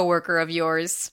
coworker of yours.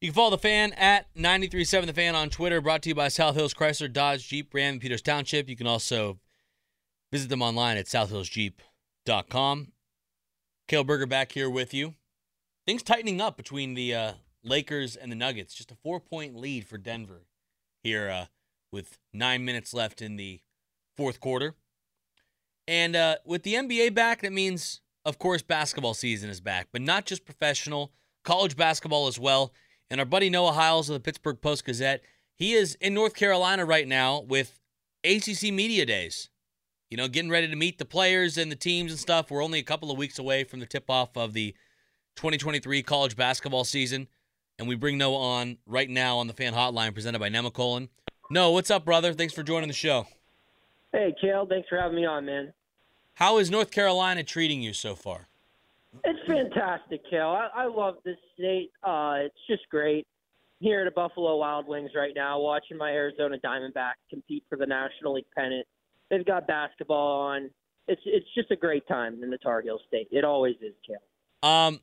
You can follow the fan at 937 The Fan on Twitter, brought to you by South Hills Chrysler, Dodge, Jeep, Ram, and Peters Township. You can also visit them online at southhillsjeep.com. Kale Berger back here with you. Things tightening up between the uh, Lakers and the Nuggets. Just a four point lead for Denver here uh, with nine minutes left in the fourth quarter. And uh, with the NBA back, that means, of course, basketball season is back, but not just professional, college basketball as well. And our buddy Noah Hiles of the Pittsburgh Post Gazette, he is in North Carolina right now with ACC Media Days. You know, getting ready to meet the players and the teams and stuff. We're only a couple of weeks away from the tip off of the 2023 college basketball season. And we bring Noah on right now on the fan hotline presented by Nemacolin. Noah, what's up, brother? Thanks for joining the show. Hey, Kale, thanks for having me on, man. How is North Carolina treating you so far? It's fantastic, Kale. I, I love this state. Uh, it's just great. Here at the Buffalo Wild Wings right now, watching my Arizona Diamondbacks compete for the National League pennant. They've got basketball on. It's it's just a great time in the Tar Heel State. It always is, Kale. Um,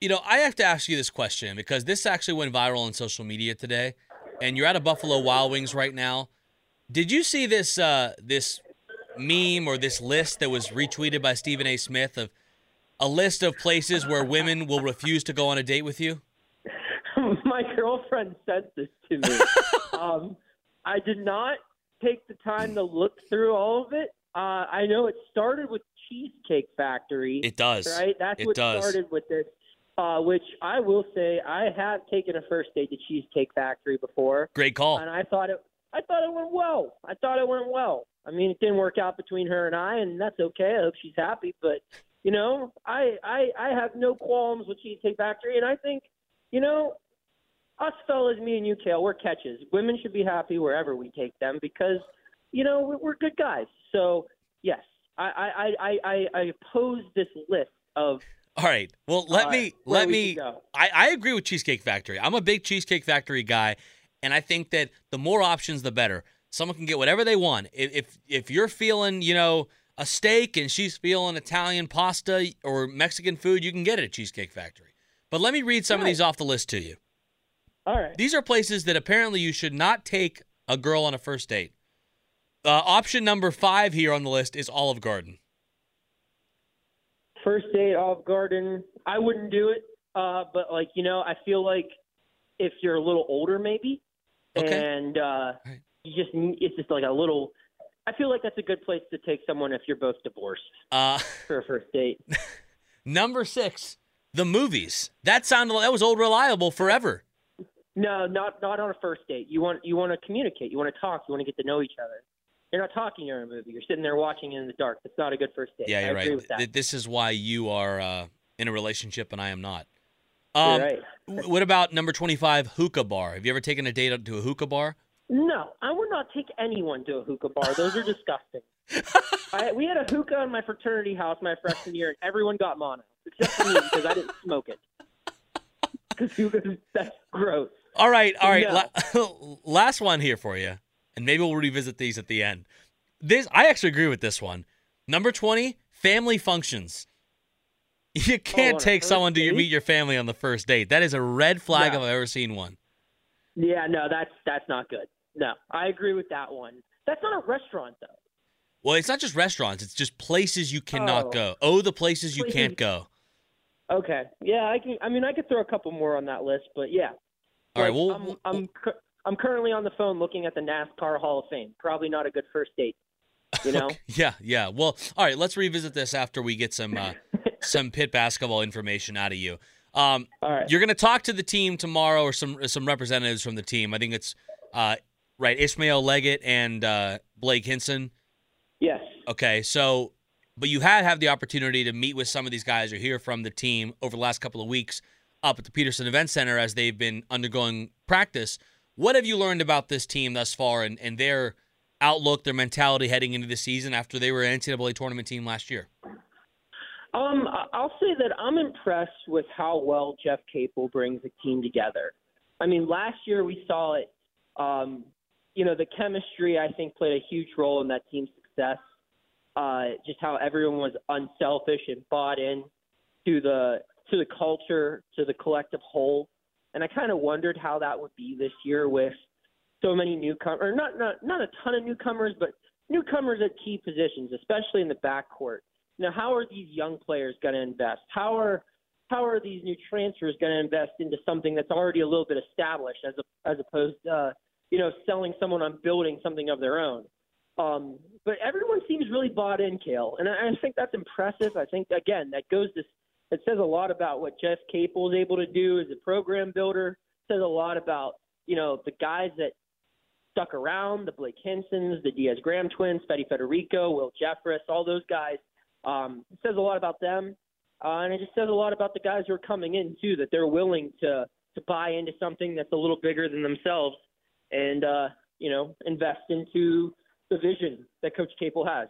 you know, I have to ask you this question because this actually went viral on social media today, and you're at a Buffalo Wild Wings right now. Did you see this uh, this meme or this list that was retweeted by Stephen A. Smith of a list of places where women will refuse to go on a date with you? my girlfriend sent this to me. um, I did not take the time to look through all of it. Uh, I know it started with Cheesecake Factory. It does. right? That's It what does. started with this. Uh, which I will say, I have taken a first date to Cheesecake Factory before, Great call. and I thought it, I thought it went well. I thought it went well. I mean, it didn't work out between her and I, and that's okay. I hope she's happy, but you know, I, I, I have no qualms with Cheesecake Factory, and I think, you know, us fellas, me and you, Kale, we're catches. Women should be happy wherever we take them because, you know, we're, we're good guys. So yes, I, I, I, I, I oppose this list of All right. Well, let uh, me let me. I, I agree with Cheesecake Factory. I'm a big Cheesecake Factory guy, and I think that the more options, the better. Someone can get whatever they want. If if, if you're feeling, you know, a steak and she's feeling Italian pasta or Mexican food, you can get it at Cheesecake Factory. But let me read some of these off the list to you. All right. These are places that apparently you should not take a girl on a first date. Uh, option number five here on the list is Olive Garden. First date Olive Garden, I wouldn't do it. Uh, but like you know, I feel like if you're a little older, maybe, Okay. and uh, Right. you just it's just like a little. I feel like that's a good place to take someone if you're both divorced Uh, for a first date. number six, the movies. That sounded that was old reliable forever. No, not not on a first date. You want you want to communicate. You want to talk. You want to get to know each other. You're not talking during a movie. You're sitting there watching it in the dark. That's not a good first date. Yeah, you're agree right. with that. This is why you are uh, in a relationship and I am not. Um, right. What about number 25, hookah bar? Have you ever taken a date to a hookah bar? No, I would not take anyone to a hookah bar. Those are disgusting. I, we had a hookah in my fraternity house my freshman year, and everyone got mono, except for me because I didn't smoke it. Because hookah, that's gross. All right, all right. No. La- last one here for you, and maybe we'll revisit these at the end. This I actually agree with this one. Number 20, family functions. You oh, can't on a take someone to meet your family on the first date. That is a red flag if I've ever seen one. Yeah, no, that's that's not good. No, I agree with that one. That's not a restaurant though. Well, it's not just restaurants; it's just places you cannot Oh. go. Oh, the places you Places- can't go. Okay. Yeah, I can. I mean, I could throw a couple more on that list, but yeah. All right. Like, Well, I'm, we'll- I'm cu- I'm currently on the phone looking at the NASCAR Hall of Fame. Probably not a good first date. You know. yeah, yeah. Well, all right. Let's revisit this after we get some uh, some Pitt basketball information out of you. Um, All right. You're going to talk to the team tomorrow, or some some representatives from the team. I think it's uh, right, Ishmael Leggett and uh, Blake Hinson. yes. Okay, so but you had have the opportunity to meet with some of these guys or hear from the team over the last couple of weeks up at the Petersen Event Center as they've been undergoing practice. What have you learned about this team thus far and, and their outlook, their mentality heading into the season after they were an NCAA tournament team last year? Um, I'll say that I'm impressed with how well Jeff Capel brings a team together. I mean, last year we saw it. Um, you know, the chemistry I think played a huge role in that team's success. Uh, just how everyone was unselfish and bought in to the to the culture, to the collective whole. And I kind of wondered how that would be this year with so many newcomers, or not not not a ton of newcomers, but newcomers at key positions, especially in the backcourt. Now, how are these young players going to invest? How are how are these new transfers going to invest into something that's already a little bit established, as a, as opposed, to, uh, you know, selling someone on building something of their own? Um, but everyone seems really bought in, Kale, and I, I think that's impressive. I think again that goes to it says a lot about what Jeff Capel is able to do as a program builder. It says a lot about you know the guys that stuck around, the Blake Hinsons, the Diaz Graham twins, Fede Federiko, Will Jeffress, all those guys. Um, it says a lot about them, uh, and it just says a lot about the guys who are coming in too. That they're willing to to buy into something that's a little bigger than themselves, and uh, you know invest into the vision that Coach Capel has.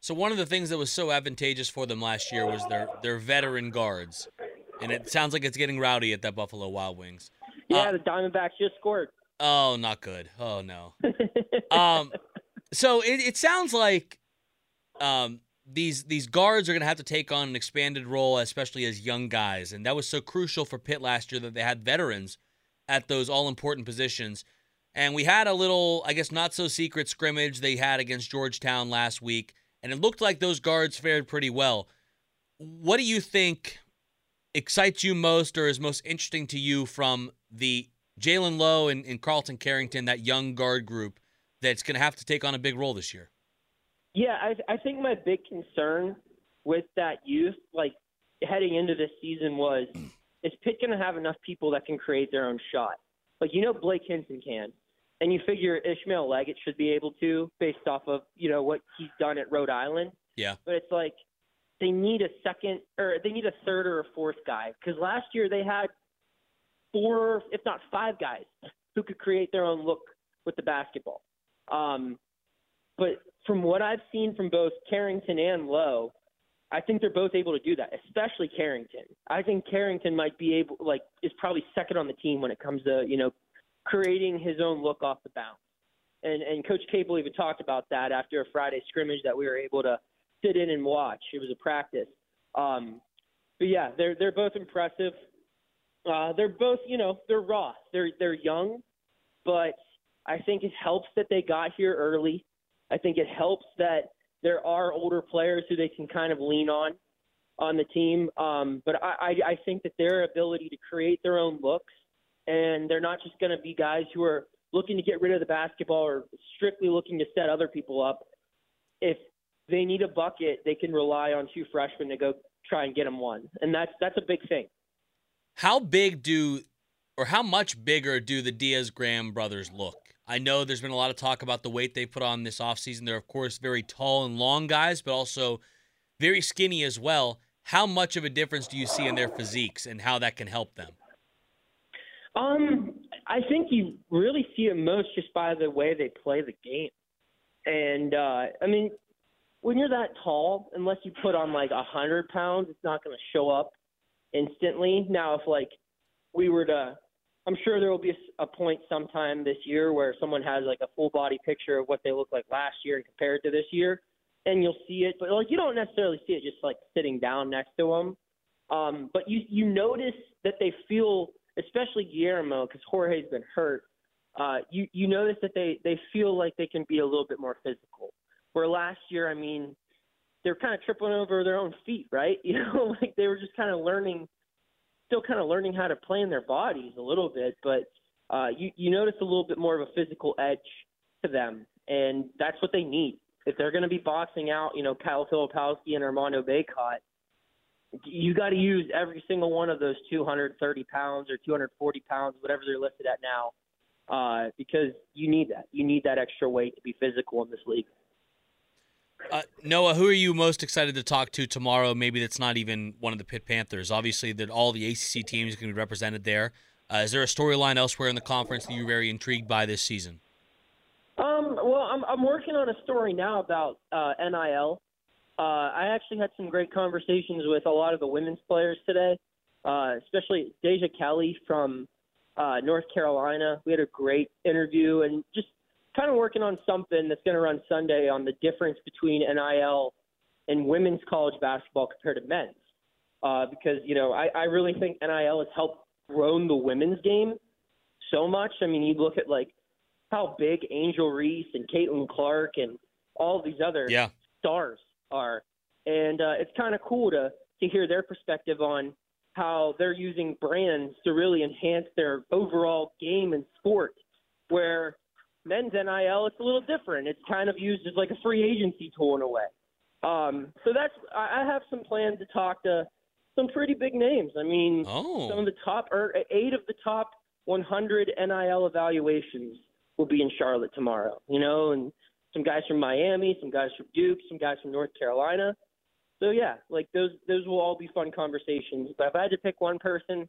So one of the things that was so advantageous for them last year was their their veteran guards, and it sounds like it's getting rowdy at that Buffalo Wild Wings. Yeah, Uh, the Diamondbacks just scored. Oh, not good. Oh no. um, so it, it sounds like um, these these guards are going to have to take on an expanded role, especially as young guys, and that was so crucial for Pitt last year that they had veterans at those all important positions. And we had a little, I guess, not so secret scrimmage they had against Georgetown last week, and it looked like those guards fared pretty well. What do you think excites you most or is most interesting to you from the Jaland Lowe and, and Carlton Carrington, that young guard group that's going to have to take on a big role this year? Yeah, I, I think my big concern with that youth, like heading into this season, was is Pitt going to have enough people that can create their own shot? Like you know, Blake Hinson can, and you figure Ishmael Leggett should be able to, based off of you know what he's done at Rhode Island. Yeah. But it's like they need a second, or they need a third or a fourth guy because last year they had four, if not five guys who could create their own look with the basketball. Um, but from what I've seen from both Carrington and Lowe, I think they're both able to do that, especially Carrington. I think Carrington might be able, like, is probably second on the team when it comes to, you know, creating his own look off the bounce. And and Coach Capel even talked about that after a Friday scrimmage that we were able to sit in and watch. It was a practice. Um, but yeah, they're they're both impressive. Uh, they're both, you know, they're raw. They're they're young, but I think it helps that they got here early. I think it helps that there are older players who they can kind of lean on on the team. Um, but I, I, I think that their ability to create their own looks, and they're not just going to be guys who are looking to get rid of the basketball or strictly looking to set other people up. If they need a bucket, they can rely on two freshmen to go try and get them one, and that's that's a big thing. How big do, or how much bigger do the Diaz Graham brothers look? I know there's been a lot of talk about the weight they put on this offseason. They're, of course, very tall and long guys, but also very skinny as well. How much of a difference do you see in their physiques and how that can help them? Um, I think you really see it most just by the way they play the game. And uh, I mean, when you're that tall, unless you put on like a hundred pounds, it's not going to show up instantly. Now, if like we were to, I'm sure there will be a, point sometime this year where someone has like a full body picture of what they look like last year and compare to this year, and you'll see it. But like you don't necessarily see it just like sitting down next to them. Um, but you you notice that they feel, especially Guillermo, because Jorge's been hurt. Uh, you you notice that they they feel like they can be a little bit more physical. Where last year, I mean, they're kind of tripping over their own feet, right? You know, like they were just kind of learning, still kind of learning how to play in their bodies a little bit, but uh, you you notice a little bit more of a physical edge to them, and that's what they need if they're going to be boxing out, you know, Kyle Filipowski and Armando Bacot. You got to use every single one of those 230 pounds or 240 pounds, whatever they're listed at now, uh, because you need that. You need that extra weight to be physical in this league. Uh, Noah, who are you most excited to talk to tomorrow? Maybe that's not even one of the Pitt Panthers. Obviously, that all the ACC teams can be represented there. Uh, is there a storyline elsewhere in the conference that you're very intrigued by this season? Um, well, I'm I'm working on a story now about uh, NIL. Uh, I actually had some great conversations with a lot of the women's players today, uh, especially Deja Kelly from uh, North Carolina. We had a great interview and just kind of working on something that's going to run Sunday on the difference between NIL and women's college basketball compared to men's. Uh, because you know, I, I really think NIL has helped grown the women's game so much. I mean, you look at like how big Angel Reese and Caitlin Clark and all these other yeah. stars are, and uh, it's kind of cool to to hear their perspective on how they're using brands to really enhance their overall game and sport. Where men's NIL, it's a little different. It's kind of used as like a free agency tool in a way. Um, so that's I have some plans to talk to some pretty big names. I mean, oh. some of the top or eight of the top 100 NIL evaluations will be in Charlotte tomorrow. You know, and some guys from Miami, some guys from Duke, some guys from North Carolina. So yeah, like those those will all be fun conversations. But if I had to pick one person,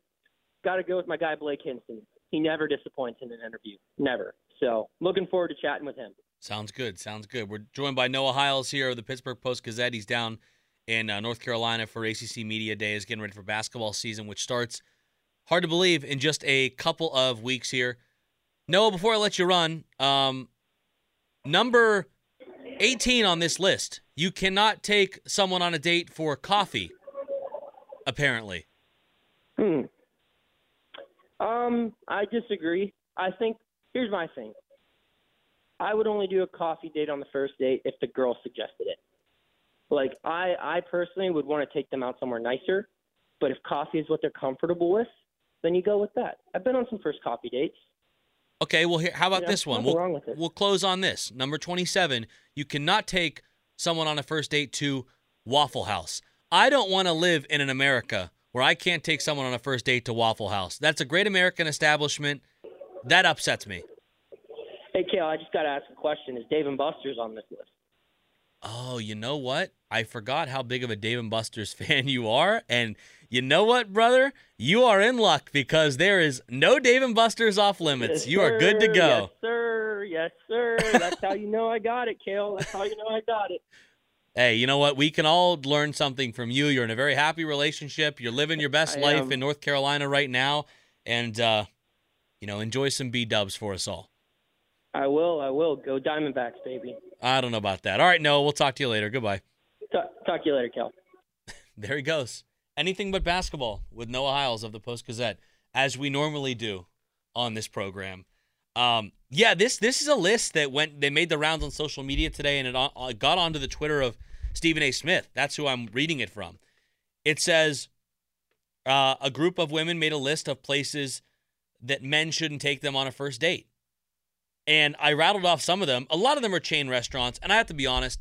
got to go with my guy Blake Hinson. He never disappoints in an interview, never. So looking forward to chatting with him. Sounds good. Sounds good. We're joined by Noah Hiles here of the Pittsburgh Post Gazette. He's down in uh, North Carolina for ACC Media Day. Is getting ready for basketball season, which starts hard to believe in just a couple of weeks here. Noah, before I let you run, um, number 18 on this list, you cannot take someone on a date for coffee, apparently. Hmm. Um, I disagree. I think here's my thing. I would only do a coffee date on the first date if the girl suggested it. Like I, I personally would want to take them out somewhere nicer, but if coffee is what they're comfortable with, then you go with that. I've been on some first coffee dates. Okay, well, here, how about this one? We'll, wrong with it. we'll close on this. Number 27, you cannot take someone on a first date to Waffle House. I don't want to live in an America where I can't take someone on a first date to Waffle House. That's a great American establishment. That upsets me. Hey, Kale, I just got to ask a question. Is Dave and Buster's on this list? Oh, you know what? I forgot how big of a Dave and Buster's fan you are. And you know what, brother? You are in luck because there is no Dave and Buster's off limits. Yes, you are good to go. Yes, sir. Yes, sir. That's how you know I got it, Kale. That's how you know I got it. Hey, you know what? We can all learn something from you. You're in a very happy relationship. You're living your best I life am. in North Carolina right now. And, uh, you know, enjoy some B dubs for us all. I will. I will. Go Diamondbacks, baby. I don't know about that. All right, no, we'll talk to you later. Goodbye. Talk, talk to you later, Kel. There he goes. Anything but basketball with Noah Hiles of the Post Gazette, as we normally do on this program. Um, yeah, this this is a list that went. They made the rounds on social media today, and it on, uh, got onto the Twitter of Stephen A. Smith. That's who I'm reading it from. It says uh, a group of women made a list of places that men shouldn't take them on a first date, and I rattled off some of them. A lot of them are chain restaurants, and I have to be honest.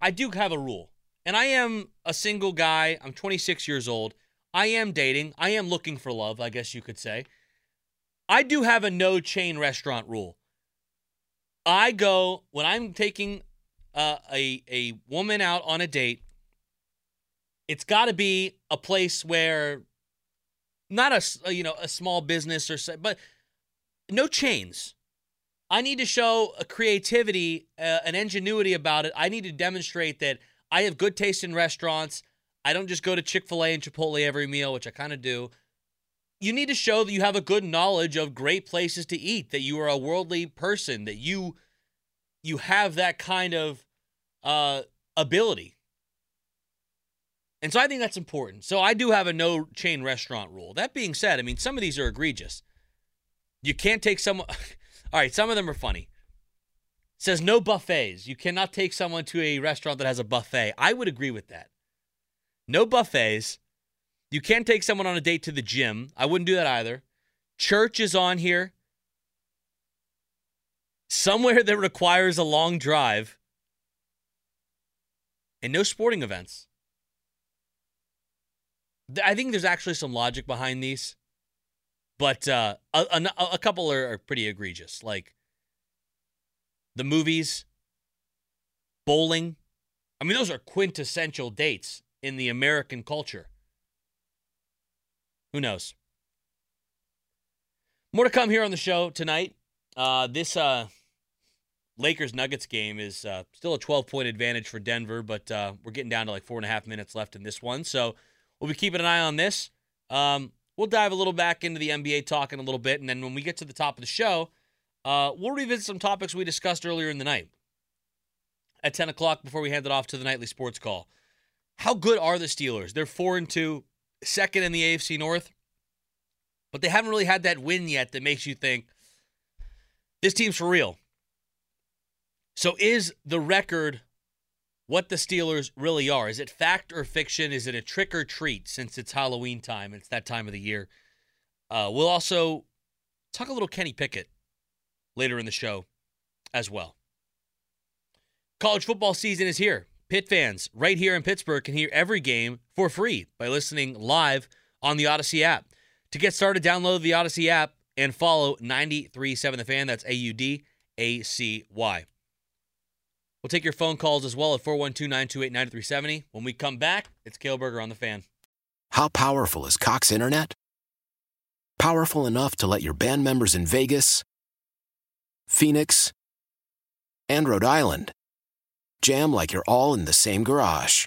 I do have a rule, and I am a single guy. I'm 26 years old. I am dating. I am looking for love, I guess you could say. I do have a no chain restaurant rule. I go when I'm taking uh, a a woman out on a date. It's got to be a place where not a you know a small business or so, but no chains. I need to show a creativity, uh, an ingenuity about it. I need to demonstrate that I have good taste in restaurants. I don't just go to Chick fil A and Chipotle every meal, which I kind of do. You need to show that you have a good knowledge of great places to eat, that you are a worldly person, that you you have that kind of uh, ability. And so I think that's important. So I do have a no chain restaurant rule. That being said, I mean, some of these are egregious. You can't take someone. All right, some of them are funny. says no buffets. You cannot take someone to a restaurant that has a buffet. I would agree with that. No buffets. You can't take someone on a date to the gym. I wouldn't do that either. Church is on here. Somewhere that requires a long drive. And no sporting events. I think there's actually some logic behind these, but uh, a, a, a couple are, are pretty egregious. Like the movies, bowling. I mean, those are quintessential dates in the American culture. Who knows? More to come here on the show tonight. Uh, this uh, Lakers Nuggets game is uh, still a 12 point advantage for Denver, but uh, we're getting down to like four and a half minutes left in this one. So we'll be keeping an eye on this. Um, we'll dive a little back into the NBA talk in a little bit. And then when we get to the top of the show, uh, we'll revisit some topics we discussed earlier in the night at 10 o'clock before we hand it off to the nightly sports call. How good are the Steelers? They're 4 and 2, second in the AFC North, but they haven't really had that win yet that makes you think this team's for real. So is the record what the Steelers really are? Is it fact or fiction? Is it a trick or treat since it's Halloween time? It's that time of the year. Uh, we'll also talk a little Kenny Pickett later in the show as well. College football season is here. Pitt fans right here in Pittsburgh can hear every game for free by listening live on the Audacy app. To get started, download the Audacy app and follow 937 The Fan. That's A U D A C Y. We'll take your phone calls as well at 412 928 9370. When we come back, it's Kaleberger on The Fan. How powerful is Cox Internet? Powerful enough to let your band members in Vegas, Phoenix, and Rhode Island jam like you're all in the same garage.